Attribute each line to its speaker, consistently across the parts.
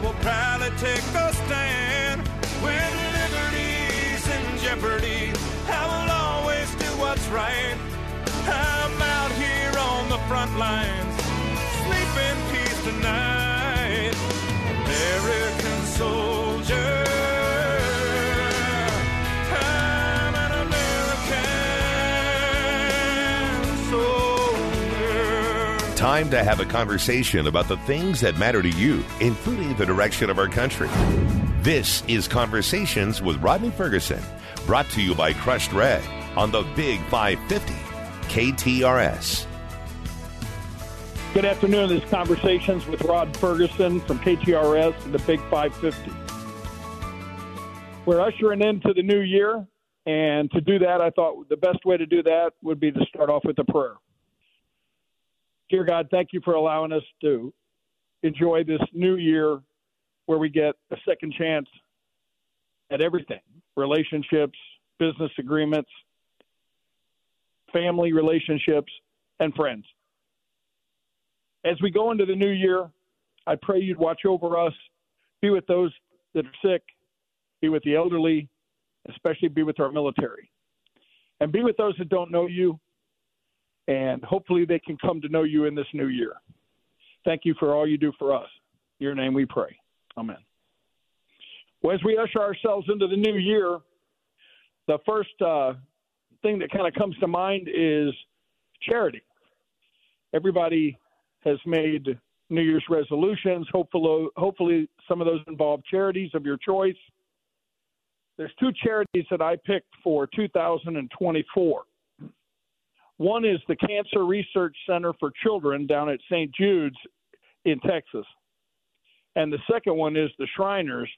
Speaker 1: I will proudly take a stand when liberty's in jeopardy. I will always do what's right. I'm out here on the front lines, sleep in peace tonight. American soldier.
Speaker 2: Time to have a conversation about the things that matter to you, including the direction of our country. This is Conversations with Rodney Ferguson, brought to you by Crushed Red on the Big 550 KTRS.
Speaker 3: Good afternoon. This is Conversations with Rod Ferguson from KTRS and the Big 550. We're ushering into the new year, and to do that, I thought the best way to do that would be to start off with a prayer. Dear God, thank you for allowing us to enjoy this new year where we get a second chance at everything relationships, business agreements, family relationships, and friends. As we go into the new year, I pray you'd watch over us, be with those that are sick, be with the elderly, especially be with our military, and be with those that don't know you, and hopefully they can come to know you in this new year. Thank you for all you do for us. In your name we pray. Amen. Well, as we usher ourselves into the new year, the first uh, thing that kind of comes to mind is charity. Everybody has made New Year's resolutions. Hopefully, hopefully, some of those involve charities of your choice. There's two charities that I picked for 2024. One is the Cancer Research Center for Children down at St. Jude's in Texas. And the second one is the Shriners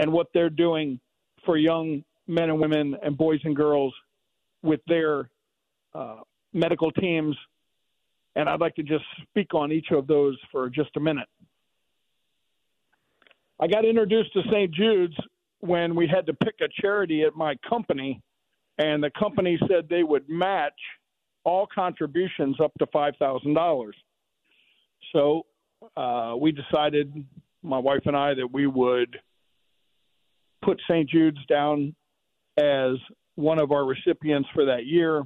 Speaker 3: and what they're doing for young men and women and boys and girls with their uh, medical teams. And I'd like to just speak on each of those for just a minute. I got introduced to St. Jude's when we had to pick a charity at my company, and the company said they would match all contributions up to $5,000. So uh, we decided, my wife and I, that we would put St. Jude's down as one of our recipients for that year.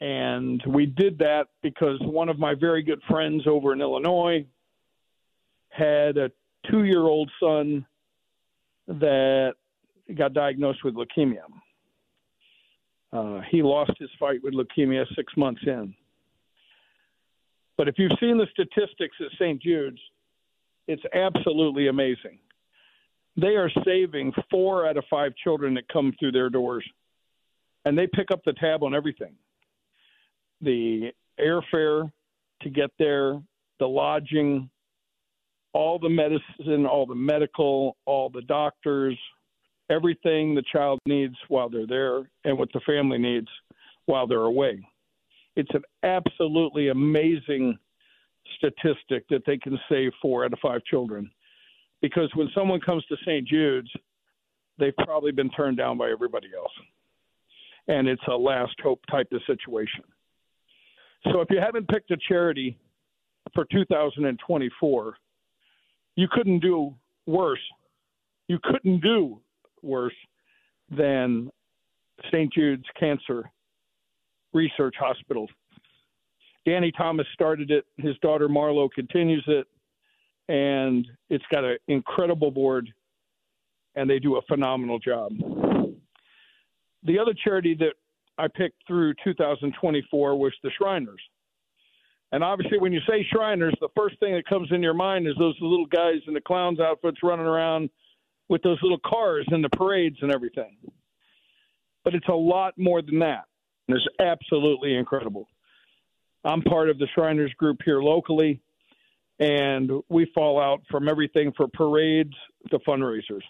Speaker 3: And we did that because one of my very good friends over in Illinois had a two year old son that got diagnosed with leukemia. Uh, he lost his fight with leukemia six months in. But if you've seen the statistics at St. Jude's, it's absolutely amazing. They are saving four out of five children that come through their doors, and they pick up the tab on everything the airfare to get there, the lodging, all the medicine, all the medical, all the doctors, everything the child needs while they're there and what the family needs while they're away. It's an absolutely amazing statistic that they can save four out of five children. Because when someone comes to St. Jude's, they've probably been turned down by everybody else. And it's a last hope type of situation. So if you haven't picked a charity for 2024, you couldn't do worse. You couldn't do worse than St. Jude's Cancer Research Hospital. Danny Thomas started it. His daughter Marlo continues it, and it's got an incredible board, and they do a phenomenal job. The other charity that I picked through 2024 was the Shriners. And obviously, when you say Shriners, the first thing that comes in your mind is those little guys in the clowns' outfits running around with those little cars and the parades and everything. But it's a lot more than that. And it's absolutely incredible. I'm part of the Shriners group here locally, and we fall out from everything for parades to fundraisers.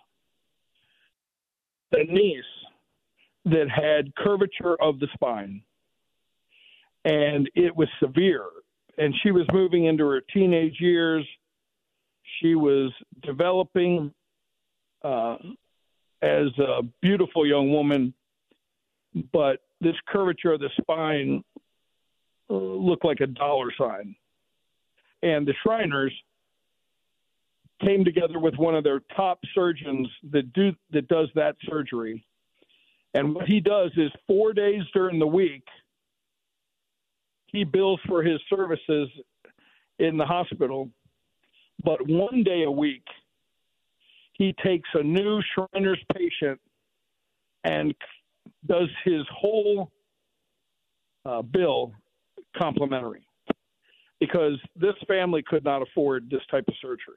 Speaker 3: The niece that had curvature of the spine, and it was severe. And she was moving into her teenage years. She was developing uh, as a beautiful young woman, but this curvature of the spine uh, looked like a dollar sign. And the Shriners came together with one of their top surgeons that do that does that surgery. And what he does is four days during the week, he bills for his services in the hospital, but one day a week, he takes a new Shriners patient and does his whole uh, bill complimentary because this family could not afford this type of surgery.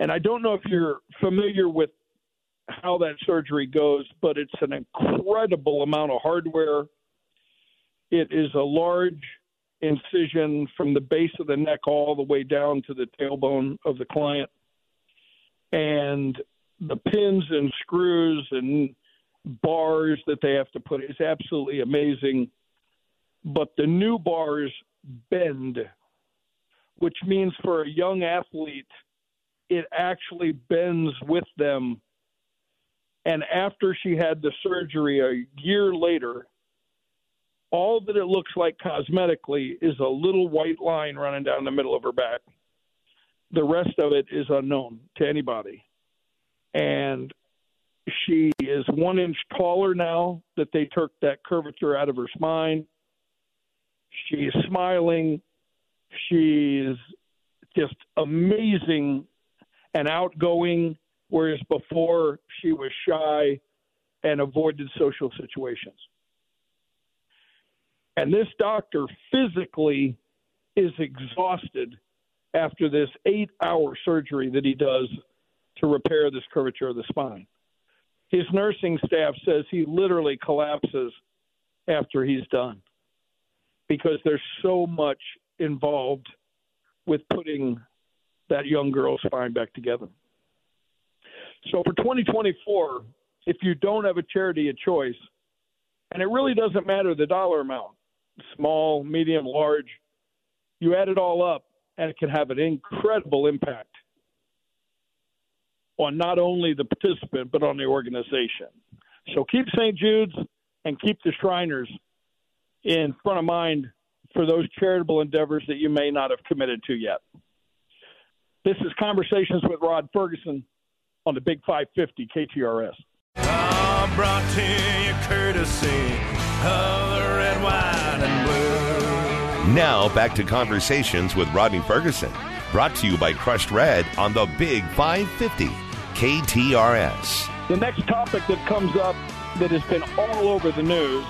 Speaker 3: And I don't know if you're familiar with how that surgery goes, but it's an incredible amount of hardware. It is a large incision from the base of the neck all the way down to the tailbone of the client. And the pins and screws and bars that they have to put is absolutely amazing. But the new bars bend, which means for a young athlete, it actually bends with them. And after she had the surgery a year later, all that it looks like cosmetically is a little white line running down the middle of her back. The rest of it is unknown to anybody. And she is one inch taller now that they took that curvature out of her spine. She's smiling. She's just amazing and outgoing, whereas before she was shy and avoided social situations. And this doctor physically is exhausted after this eight hour surgery that he does to repair this curvature of the spine. His nursing staff says he literally collapses after he's done because there's so much involved with putting that young girl's spine back together. So for 2024, if you don't have a charity of choice, and it really doesn't matter the dollar amount, small, medium, large, you add it all up, and it can have an incredible impact on not only the participant but on the organization. So keep St. Jude's and keep the Shriners in front of mind for those charitable endeavors that you may not have committed to yet. This is Conversations with Rod Ferguson on the Big 550 KTRS.
Speaker 1: Oh, brought to you courtesy of the red, white, and blue.
Speaker 2: Now back to Conversations with Rodney Ferguson, brought to you by Crushed Red on the Big 550 KTRS.
Speaker 3: The next topic that comes up that has been all over the news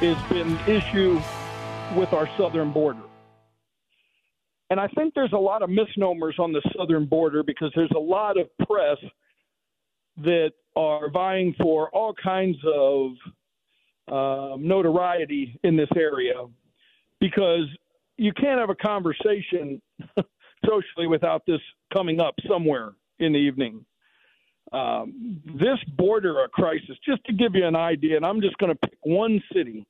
Speaker 3: has been issue with our southern border. And I think there's a lot of misnomers on the southern border because there's a lot of press that are vying for all kinds of um, notoriety in this area because you can't have a conversation socially without this coming up somewhere in the evening. Um, this border a crisis, just to give you an idea, and I'm just going to pick one city,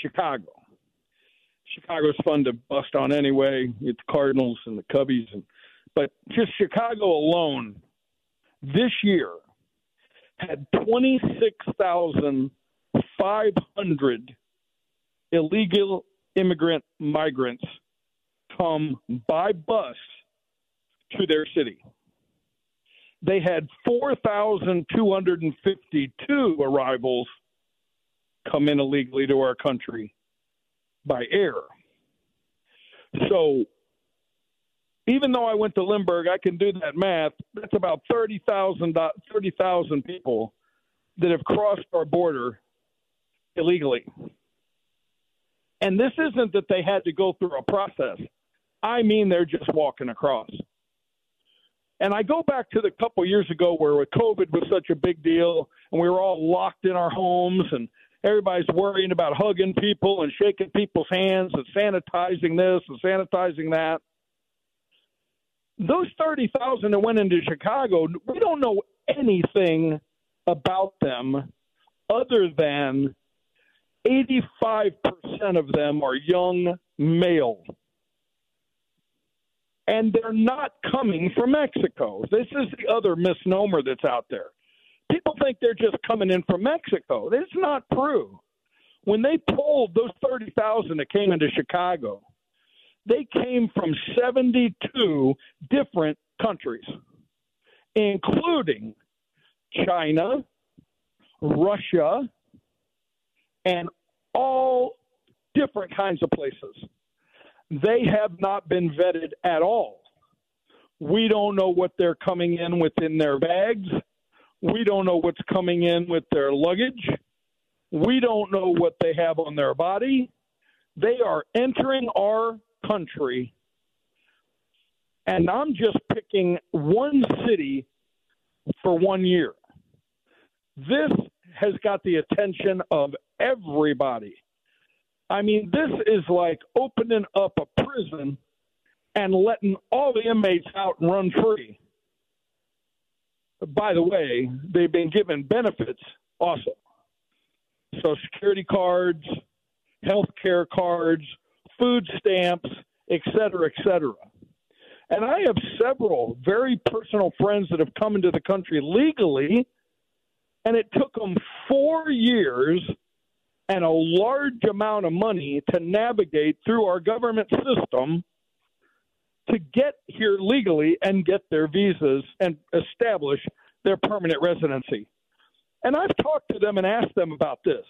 Speaker 3: Chicago. Chicago's fun to bust on anyway. It's Cardinals and the Cubbies, and but just Chicago alone this year had 26,500 illegal immigrant migrants come by bus to their city. They had 4,252 arrivals come in illegally to our country by air. So even though I went to Lindbergh, I can do that math. That's about 30,000 30, people that have crossed our border illegally. And this isn't that they had to go through a process. I mean, they're just walking across. And I go back to the couple years ago where COVID was such a big deal and we were all locked in our homes and everybody's worrying about hugging people and shaking people's hands and sanitizing this and sanitizing that. Those 30,000 that went into Chicago, we don't know anything about them other than 85% of them are young male. And they're not coming from Mexico. This is the other misnomer that's out there people think they're just coming in from Mexico. That's not true. When they pulled those 30,000 that came into Chicago, They came from 72 different countries, including China, Russia, and all different kinds of places. They have not been vetted at all. We don't know what they're coming in within their bags. We don't know what's coming in with their luggage. We don't know what they have on their body. They are entering our country, and I'm just picking one city for one year. This has got the attention of everybody. I mean, this is like opening up a prison and letting all the inmates out and run free. By the way, they've been given benefits also. Social security cards, health care cards, food stamps, et cetera, et cetera. And I have several very personal friends that have come into the country legally, and it took them four years and a large amount of money to navigate through our government system to get here legally and get their visas and establish their permanent residency. And I've talked to them and asked them about this.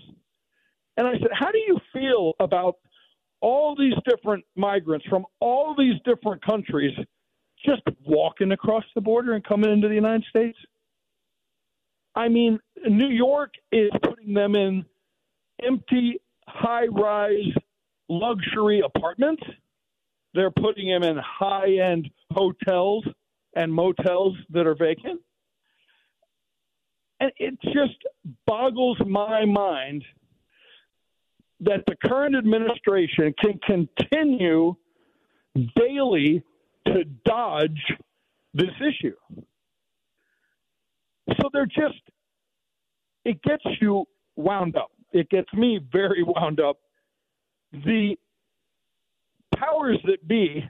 Speaker 3: And I said, How do you feel about all these different migrants from all these different countries just walking across the border and coming into the United States? I mean, New York is putting them in empty, high rise luxury apartments they're putting him in high end hotels and motels that are vacant. And it just boggles my mind that the current administration can continue daily to dodge this issue. So they're just, it gets you wound up. It gets me very wound up. The powers that be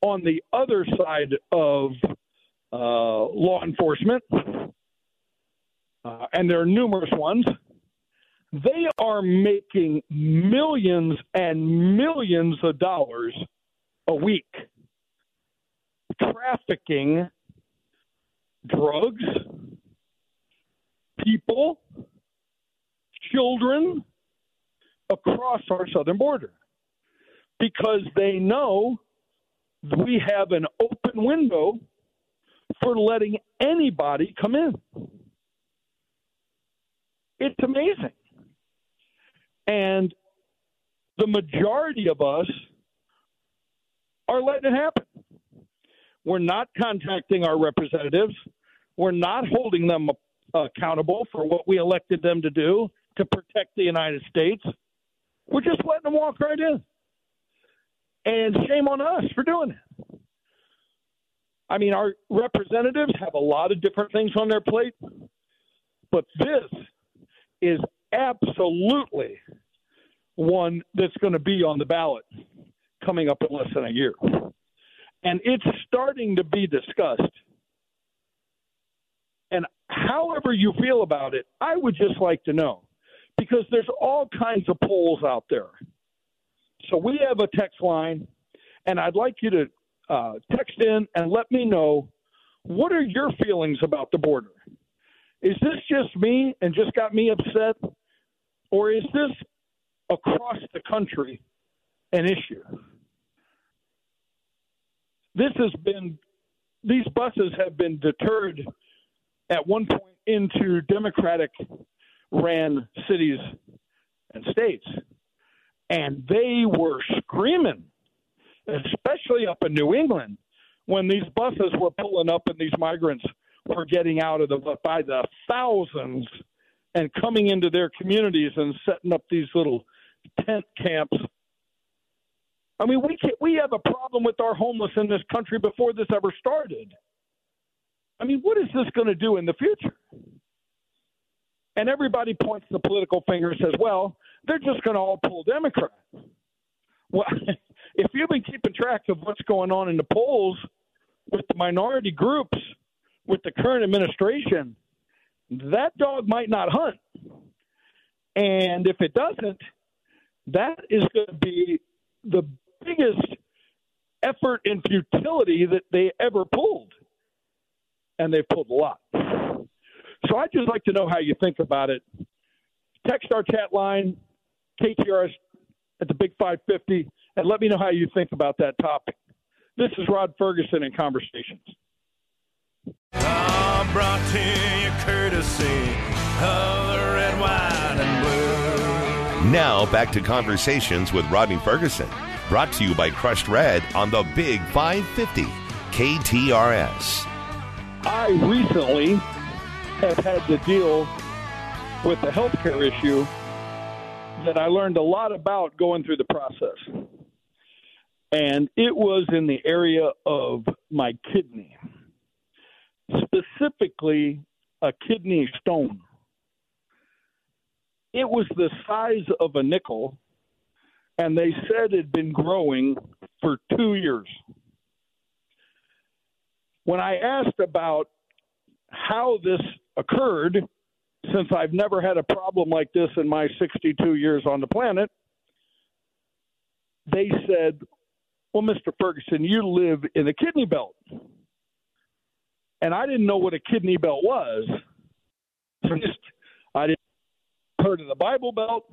Speaker 3: on the other side of uh, law enforcement, uh, and there are numerous ones, they are making millions and millions of dollars a week trafficking drugs, people, children across our southern border because they know we have an open window for letting anybody come in. It's amazing. And the majority of us are letting it happen. We're not contacting our representatives. We're not holding them uh, accountable for what we elected them to do to protect the United States. We're just letting them walk right in. And shame on us for doing it. I mean, our representatives have a lot of different things on their plate, but this is absolutely one that's going to be on the ballot coming up in less than a year. And it's starting to be discussed. And however you feel about it, I would just like to know because there's all kinds of polls out there. So we have a text line, and I'd like you to uh, text in and let me know what are your feelings about the border? Is this just me and just got me upset, or is this across the country an issue? This has been, these buses have been deterred at one point into Democratic ran cities and states and they were screaming, especially up in New England when these buses were pulling up and these migrants were getting out of the by the thousands and coming into their communities and setting up these little tent camps. I mean, we can, we have a problem with our homeless in this country before this ever started. I mean, what is this going to do in the future? And everybody points the political finger and says, well, they're just going to all pull Democrat. Well, if you've been keeping track of what's going on in the polls with the minority groups, with the current administration, that dog might not hunt. And if it doesn't, that is going to be the biggest effort and futility that they ever pulled. And they've pulled a lot. So I'd just like to know how you think about it. Text our chat line, KTRS at the Big 550, and let me know how you think about that topic. This is Rod Ferguson in Conversations.
Speaker 1: Oh, brought to you courtesy of the red, white, and blue.
Speaker 2: Now back to conversations with Rodney Ferguson, brought to you by Crushed Red on the Big 550 KTRS.
Speaker 3: I recently have had to deal with the healthcare issue that I learned a lot about going through the process. And it was in the area of my kidney, specifically a kidney stone. It was the size of a nickel, and they said it had been growing for two years. When I asked about how this occurred, since I've never had a problem like this in my 62 years on the planet, they said, Well, Mr. Ferguson, you live in the kidney belt. And I didn't know what a kidney belt was. So just, I didn't heard of the Bible Belt,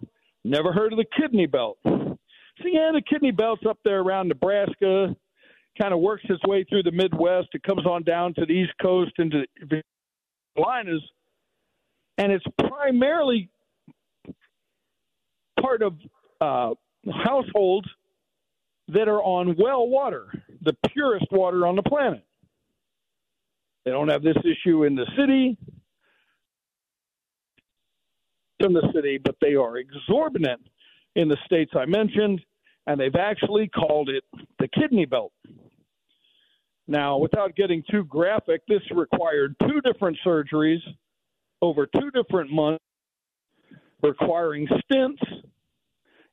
Speaker 3: never heard of the kidney belt. So, yeah, the kidney belt's up there around Nebraska, kind of works its way through the Midwest. It comes on down to the East Coast into the Carolinas and it's primarily part of uh, households that are on well water, the purest water on the planet. They don't have this issue in the city, in the city, but they are exorbitant in the states I mentioned, and they've actually called it the kidney belt. Now, without getting too graphic, this required two different surgeries over two different months, requiring stents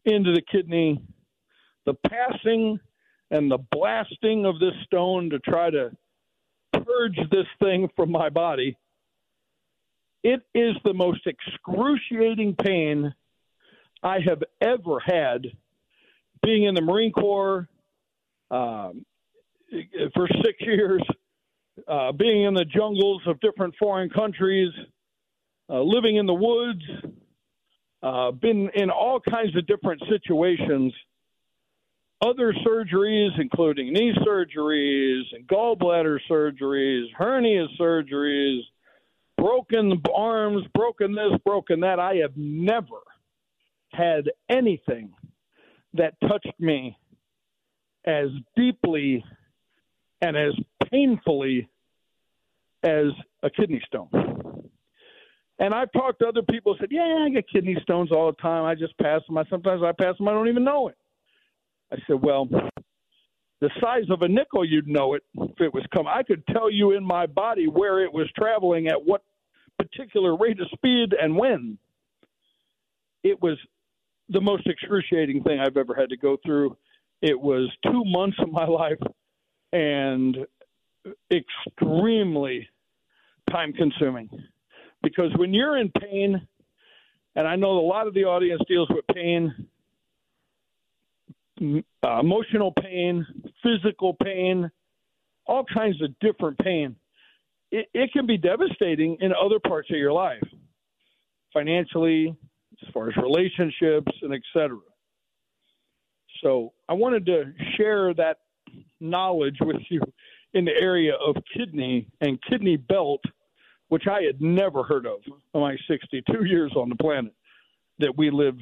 Speaker 3: into the kidney, the passing and the blasting of this stone to try to purge this thing from my body. It is the most excruciating pain I have ever had being in the Marine Corps um, for six years, uh, being in the jungles of different foreign countries, uh, living in the woods, uh, been in all kinds of different situations. Other surgeries, including knee surgeries and gallbladder surgeries, hernia surgeries, broken arms, broken this, broken that. I have never had anything that touched me as deeply and as painfully as a kidney stone. And I've talked to other people said, "Yeah, I get kidney stones all the time. I just pass them. I sometimes I pass them. I don't even know it." I said, "Well, the size of a nickel, you'd know it if it was coming. I could tell you in my body where it was traveling at what particular rate of speed and when." It was the most excruciating thing I've ever had to go through. It was two months of my life and extremely time consuming because when you're in pain, and I know a lot of the audience deals with pain, uh, emotional pain, physical pain, all kinds of different pain. It, it can be devastating in other parts of your life, financially, as far as relationships, and etc. So I wanted to share that knowledge with you in the area of kidney and kidney belt which I had never heard of in my 62 years on the planet, that we live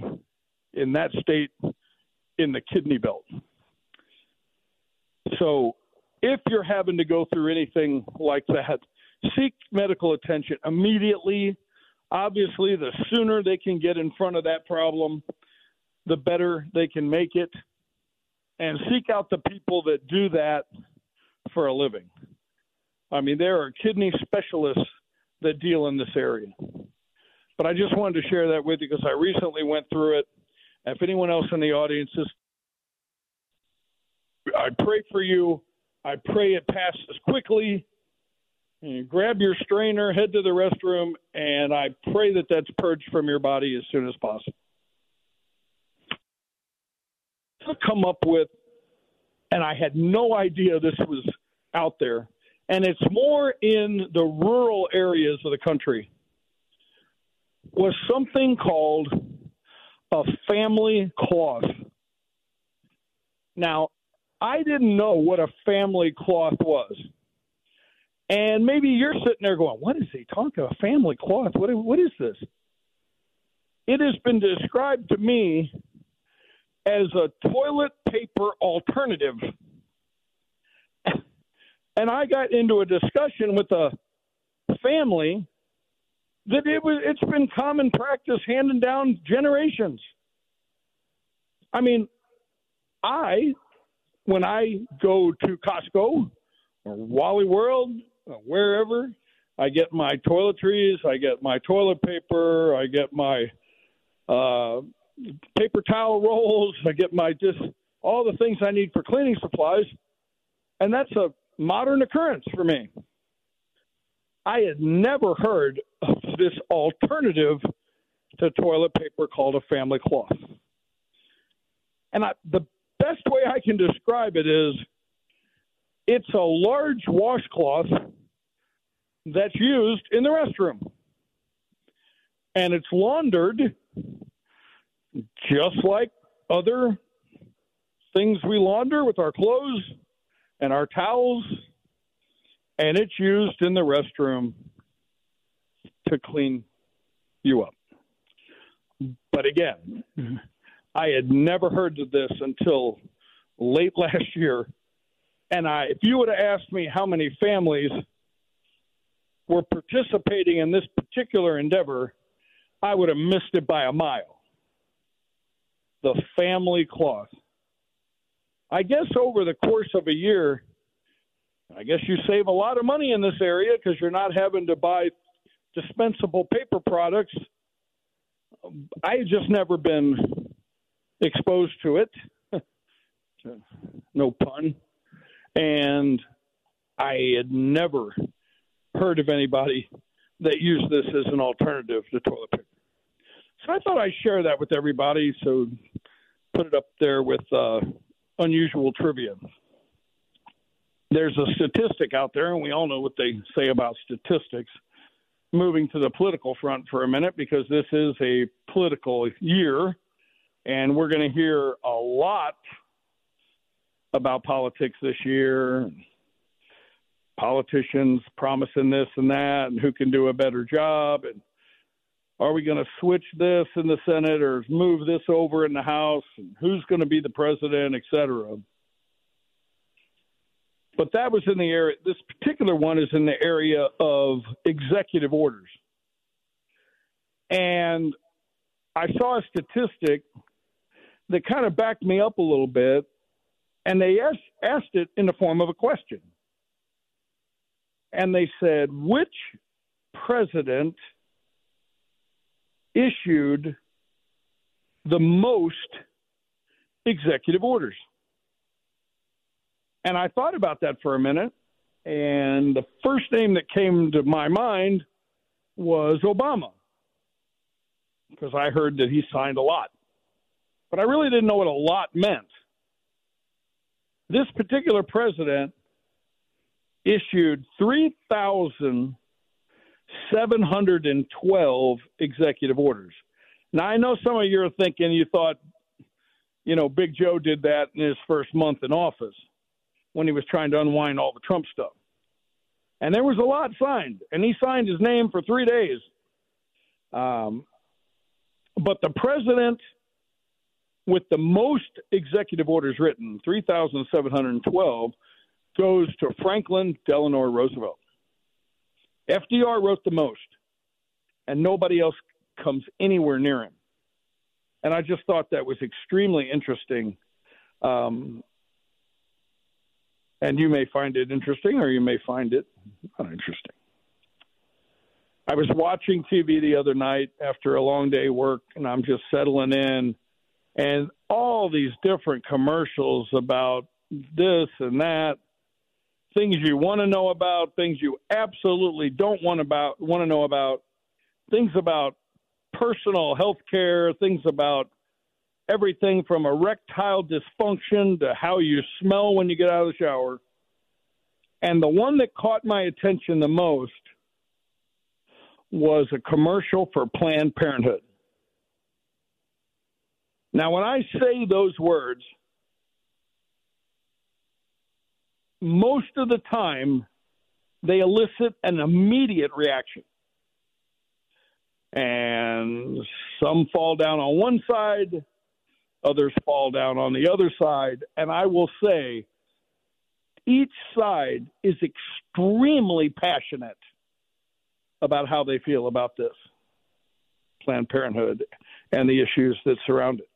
Speaker 3: in that state in the kidney belt. So if you're having to go through anything like that, seek medical attention immediately. Obviously, the sooner they can get in front of that problem, the better they can make it. And seek out the people that do that for a living. I mean, there are kidney specialists that deal in this area. But I just wanted to share that with you because I recently went through it. If anyone else in the audience is, I pray for you. I pray it passes quickly. You grab your strainer, head to the restroom, and I pray that that's purged from your body as soon as possible. To come up with and I had no idea this was out there. And it's more in the rural areas of the country. Was something called a family cloth. Now, I didn't know what a family cloth was. And maybe you're sitting there going, What is he talking about? Family cloth? What, what is this? It has been described to me as a toilet paper alternative. And I got into a discussion with a family that it was it's been common practice handing down generations. I mean, I when I go to Costco or Wally World or wherever, I get my toiletries, I get my toilet paper, I get my uh, paper towel rolls, I get my just all the things I need for cleaning supplies, and that's a modern occurrence for me. I had never heard of this alternative to toilet paper called a family cloth. And I, the best way I can describe it is it's a large washcloth that's used in the restroom. And it's laundered just like other things we launder with our clothes and our towels and it's used in the restroom to clean you up. But again, I had never heard of this until late last year. And I, if you would have asked me how many families were participating in this particular endeavor, I would have missed it by a mile. The family cloth. I guess over the course of a year, I guess you save a lot of money in this area because you're not having to buy dispensable paper products. I just never been exposed to it. no pun. And I had never heard of anybody that used this as an alternative to toilet paper. So I thought I'd share that with everybody. So put it up there with uh, unusual trivia there's a statistic out there, and we all know what they say about statistics. Moving to the political front for a minute, because this is a political year, and we're going to hear a lot about politics this year. Politicians promising this and that, and who can do a better job, and are we going to switch this in the Senate or move this over in the House, and who's going to be the president, et cetera. But that was in the area. This particular one is in the area of executive orders, and I saw a statistic that kind of backed me up a little bit, and they asked, asked it in the form of a question, and they said, "Which president issued the most executive orders?" And I thought about that for a minute. And the first name that came to my mind was Obama because I heard that he signed a lot. But I really didn't know what a lot meant. This particular president issued 3,712 executive orders. Now, I know some of you are thinking you thought, you know, Big Joe did that in his first month in office when he was trying to unwind all the Trump stuff. And there was a lot signed, and he signed his name for three days. Um, but the president with the most executive orders written, 3,712, goes to Franklin Delano Roosevelt. FDR wrote the most, and nobody else comes anywhere near him. And I just thought that was extremely interesting um, and you may find it interesting or you may find it not interesting. I was watching TV the other night after a long day work, and I'm just settling in, and all these different commercials about this and that, things you want to know about, things you absolutely don't want about want to know about, things about personal health care, things about everything from erectile dysfunction to how you smell when you get out of the shower. And the one that caught my attention the most was a commercial for Planned Parenthood. Now, when I say those words, most of the time they elicit an immediate reaction. And some fall down on one side, others fall down on the other side. And I will say, each side is extremely passionate about how they feel about this Planned Parenthood and the issues that surround it.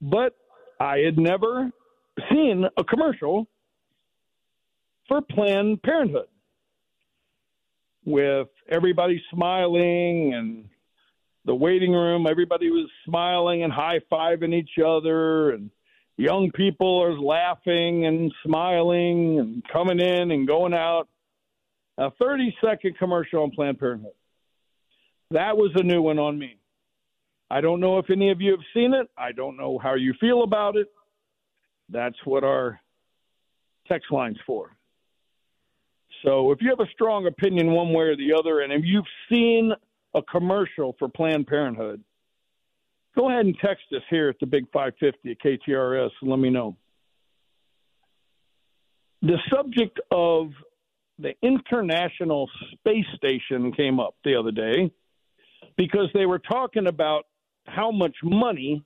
Speaker 3: But I had never seen a commercial for Planned Parenthood with everybody smiling and the waiting room, everybody was smiling and high fiving each other, and young people are laughing and smiling and coming in and going out. A 30 second commercial on Planned Parenthood. That was a new one on me. I don't know if any of you have seen it. I don't know how you feel about it. That's what our text line's for. So if you have a strong opinion one way or the other, and if you've seen a commercial for Planned Parenthood, go ahead and text us here at the Big 550 at KTRS and let me know. The subject of the International Space Station came up the other day because they were talking about how much money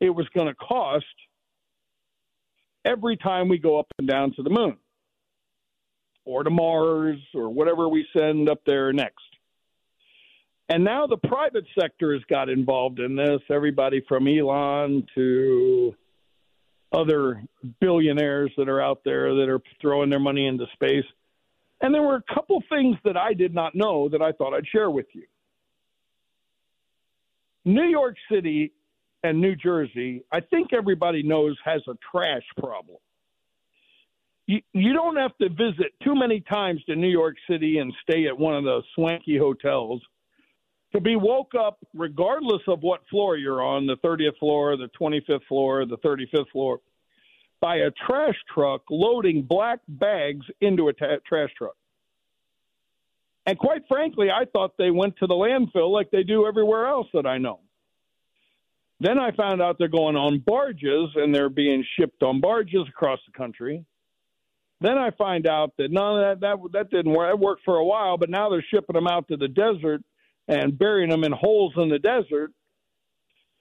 Speaker 3: it was going to cost every time we go up and down to the moon or to Mars or whatever we send up there next. And now the private sector has got involved in this. Everybody from Elon to other billionaires that are out there that are throwing their money into space. And there were a couple things that I did not know that I thought I'd share with you. New York City and New Jersey, I think everybody knows, has a trash problem you, you don't have to visit too many times to New York City and stay at one of the swanky hotels to be woke up, regardless of what floor you're on the 30th floor, the 25th floor, the 35th floor by a trash truck loading black bags into a trash truck. And quite frankly, I thought they went to the landfill like they do everywhere else that I know. Then I found out they're going on barges and they're being shipped on barges across the country. Then I find out that none of that that that didn't work. It worked for a while, but now they're shipping them out to the desert and burying them in holes in the desert.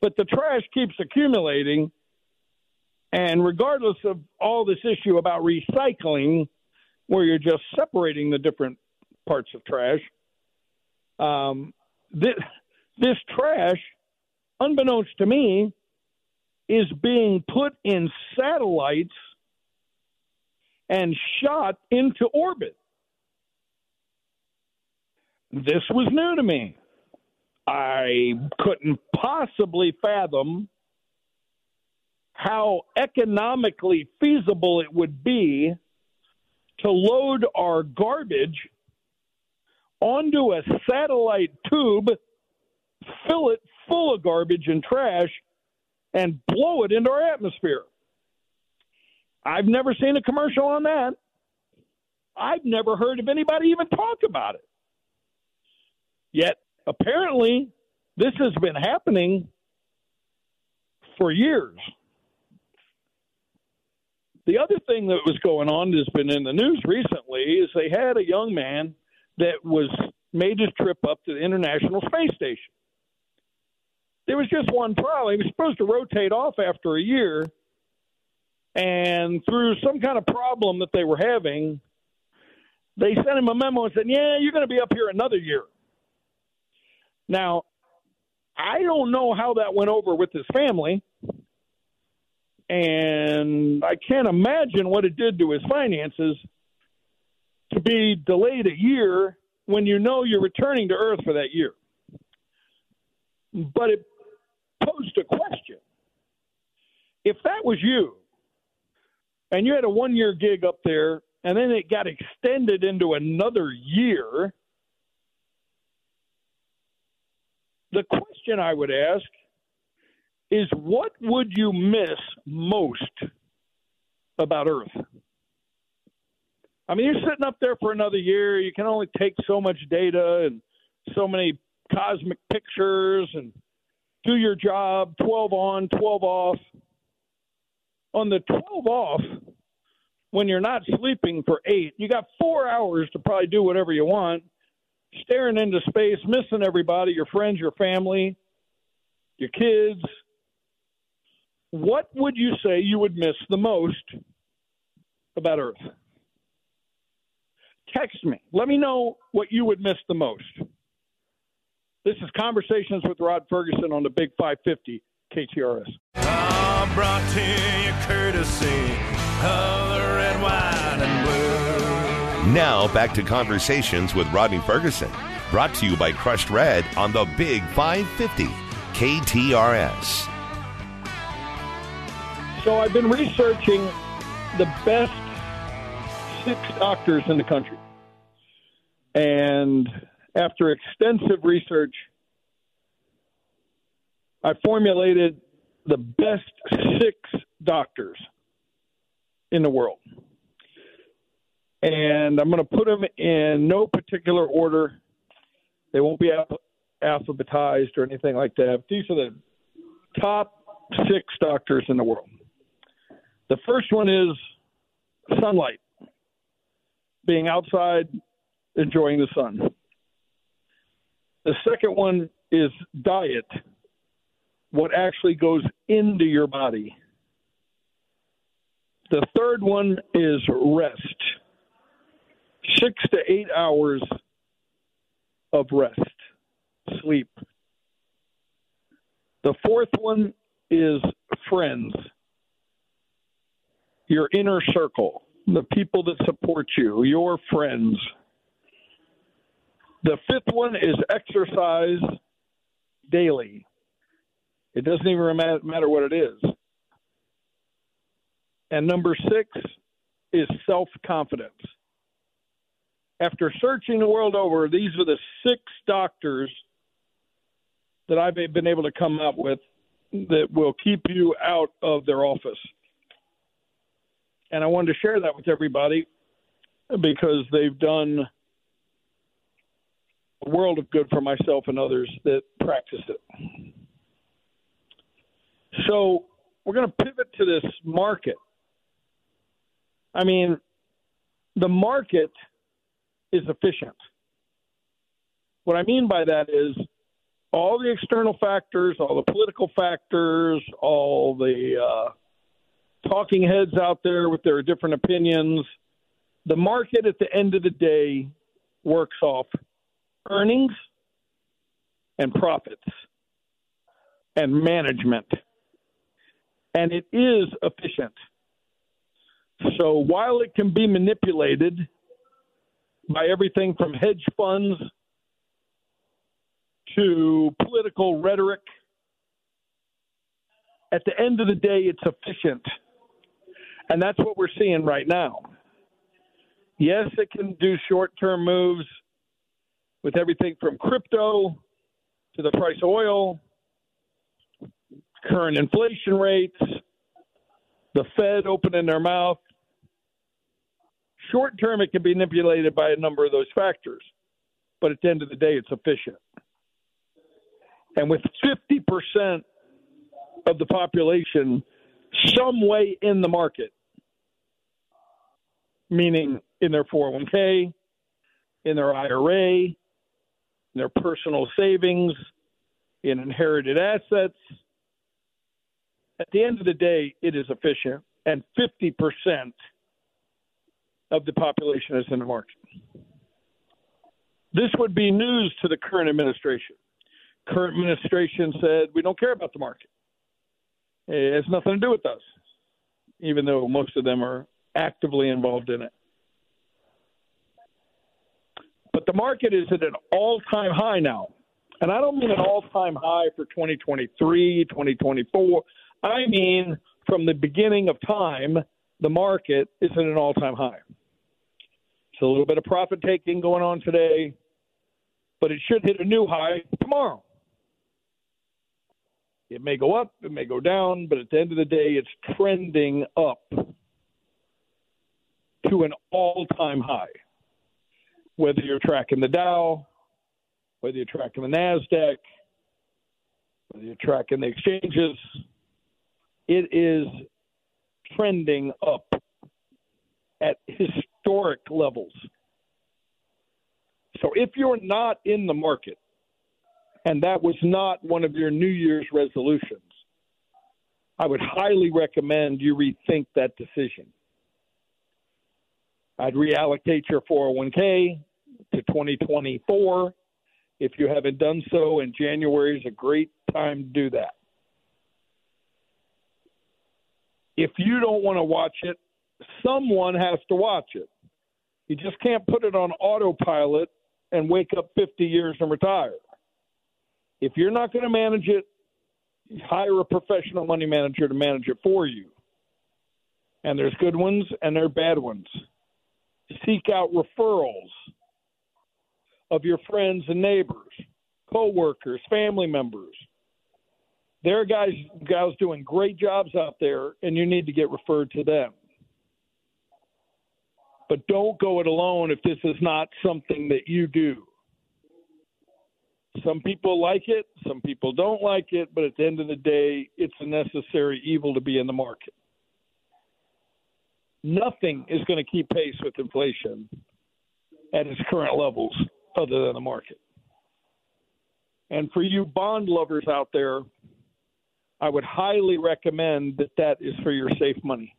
Speaker 3: But the trash keeps accumulating, and regardless of all this issue about recycling, where you're just separating the different parts of trash, um, this, this trash, unbeknownst to me, is being put in satellites and shot into orbit. This was new to me. I couldn't possibly fathom how economically feasible it would be to load our garbage onto a satellite tube, fill it full of garbage and trash, and blow it into our atmosphere. I've never seen a commercial on that. I've never heard of anybody even talk about it. Yet, apparently, this has been happening for years. The other thing that was going on that's been in the news recently is they had a young man that was made his trip up to the International Space Station. There was just one problem. He was supposed to rotate off after a year, and through some kind of problem that they were having, they sent him a memo and said, Yeah, you're going to be up here another year. Now, I don't know how that went over with his family, and I can't imagine what it did to his finances to be delayed a year when you know you're returning to Earth for that year. But it posed a question. If that was you, and you had a one year gig up there, and then it got extended into another year. The question I would ask is what would you miss most about Earth? I mean, you're sitting up there for another year. You can only take so much data and so many cosmic pictures and do your job 12 on, 12 off. On the 12 off, when you're not sleeping for eight, you got four hours to probably do whatever you want, staring into space, missing everybody, your friends, your family, your kids. What would you say you would miss the most about Earth? Text me. Let me know what you would miss the most. This is Conversations with Rod Ferguson on the Big 550 KTRS.
Speaker 1: Brought to you courtesy of the red, white, and blue.
Speaker 2: Now back to Conversations with Rodney Ferguson, brought to you by Crushed Red on the Big 550 KTRS.
Speaker 3: So I've been researching the best six doctors in the country. And after extensive research, I formulated the best six doctors in the world. And I'm going to put them in no particular order. They won't be alphabetized or anything like that. These are the top six doctors in the world. The first one is sunlight, being outside, enjoying the sun. The second one is diet, what actually goes into your body. The third one is rest, six to eight hours of rest, sleep. The fourth one is friends, your inner circle, the people that support you, your friends. The fifth one is exercise daily. It doesn't even matter what it is. And number six is self confidence. After searching the world over, these are the six doctors that I've been able to come up with that will keep you out of their office. And I wanted to share that with everybody because they've done a world of good for myself and others that practice it. So we're going to pivot to this market. I mean, the market is efficient. What I mean by that is all the external factors, all the political factors, all the uh, talking heads out there with their different opinions. The market at the end of the day works off earnings and profits and management. And it is efficient. So while it can be manipulated by everything from hedge funds to political rhetoric, at the end of the day, it's efficient. And that's what we're seeing right now. Yes, it can do short term moves with everything from crypto to the price of oil, current inflation rates, the Fed opening their mouth. Short term, it can be manipulated by a number of those factors, but at the end of the day, it's efficient. And with 50% of the population some way in the market, meaning in their 401k, in their IRA, in their personal savings, in inherited assets. At the end of the day, it is efficient, and 50% of the population is in the market. This would be news to the current administration. Current administration said, We don't care about the market. It has nothing to do with us, even though most of them are actively involved in it. But the market is at an all time high now. And I don't mean an all time high for 2023, 2024. I mean, from the beginning of time, the market is at an all time high. It's a little bit of profit taking going on today, but it should hit a new high tomorrow. It may go up, it may go down, but at the end of the day, it's trending up to an all time high. Whether you're tracking the Dow, whether you're tracking the NASDAQ, whether you're tracking the exchanges, it is trending up at historic levels. So if you're not in the market, and that was not one of your New Year's resolutions, I would highly recommend you rethink that decision. I'd reallocate your 401k to 2024. If you haven't done so, and January is a great time to do that. If you don't want to watch it, someone has to watch it. You just can't put it on autopilot and wake up 50 years and retire. If you're not going to manage it, hire a professional money manager to manage it for you. And there's good ones and there are bad ones. Seek out referrals of your friends and neighbors, co-workers, family members. There are guys guys doing great jobs out there and you need to get referred to them. But don't go it alone if this is not something that you do. Some people like it, some people don't like it, but at the end of the day, it's a necessary evil to be in the market. Nothing is going to keep pace with inflation at its current levels other than the market. And for you bond lovers out there, I would highly recommend that that is for your safe money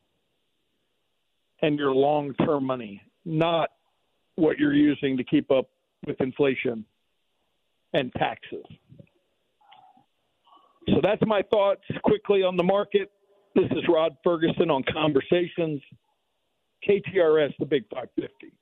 Speaker 3: and your long term money, not what you're using to keep up with inflation and taxes. So that's my thoughts quickly on the market. This is Rod Ferguson on Conversations, KTRS, the Big 550.